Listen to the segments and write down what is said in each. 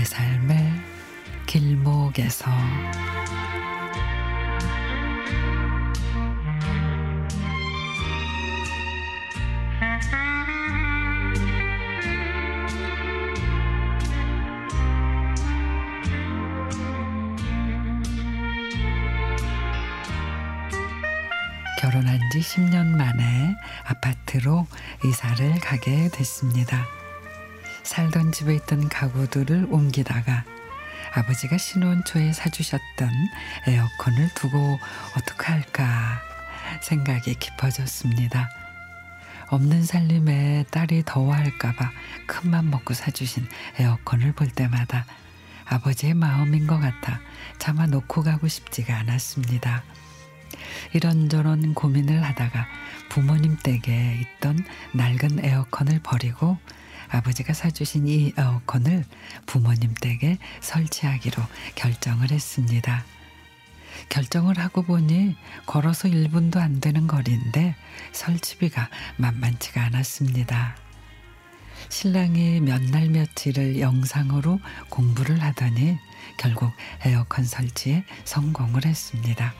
아래서 결혼한 지 10년 만에 아파트로 이사를 가게 됐습니다. 살던 집에 있던 가구들을 옮기다가 아버지가 신혼 초에 사주셨던 에어컨을 두고 어떡할까 생각이 깊어졌습니다. 없는 살림에 딸이 더워할까봐 큰맘 먹고 사주신 에어컨을 볼 때마다 아버지의 마음인 것 같아 차마 놓고 가고 싶지가 않았습니다. 이런저런 고민을 하다가 부모님 댁에 있던 낡은 에어컨을 버리고 아버지가 사주신 이 에어컨을 부모님 댁에 설치하기로 결정을 했습니다. 결정을 하고 보니 걸어서 1분도 안 되는 거리인데 설치비가 만만치가 않았습니다. 신랑이 몇 날 며칠을 영상으로 공부를 하더니 결국 에어컨 설치에 성공을 했습니다.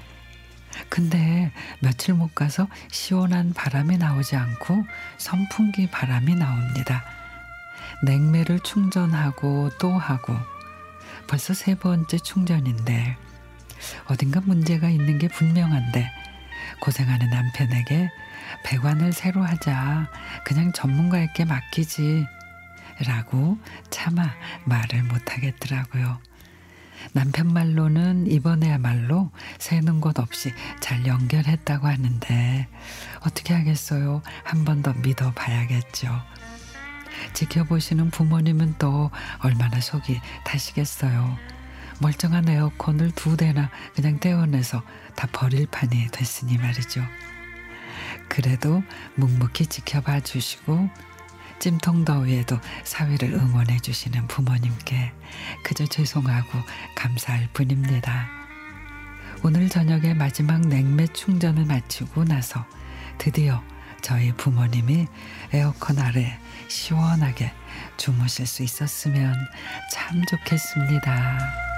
근데 며칠 못 가서 시원한 바람이 나오지 않고 선풍기 바람이 나옵니다. 냉매를 충전하고 또 하고 벌써 세 번째 충전인데 어딘가 문제가 있는 게 분명한데 고생하는 남편에게 배관을 새로 하자 그냥 전문가에게 맡기지 라고 차마 말을 못하겠더라고요. 남편 말로는 이번에야말로 새는 곳 없이 잘 연결했다고 하는데 어떻게 하겠어요? 한 번 더 믿어봐야겠죠. 지켜보시는 부모님은 또 얼마나 속이 타시겠어요. 멀쩡한 에어컨을 두 대나 그냥 떼어내서 다 버릴 판이 됐으니 말이죠. 그래도 묵묵히 지켜봐 주시고 찜통 더위에도 사위를 응원해 주시는 부모님께 그저 죄송하고 감사할 뿐입니다. 오늘 저녁에 마지막 냉매 충전을 마치고 나서 드디어 저희 부모님이 에어컨 아래 시원하게 주무실 수 있었으면 참 좋겠습니다.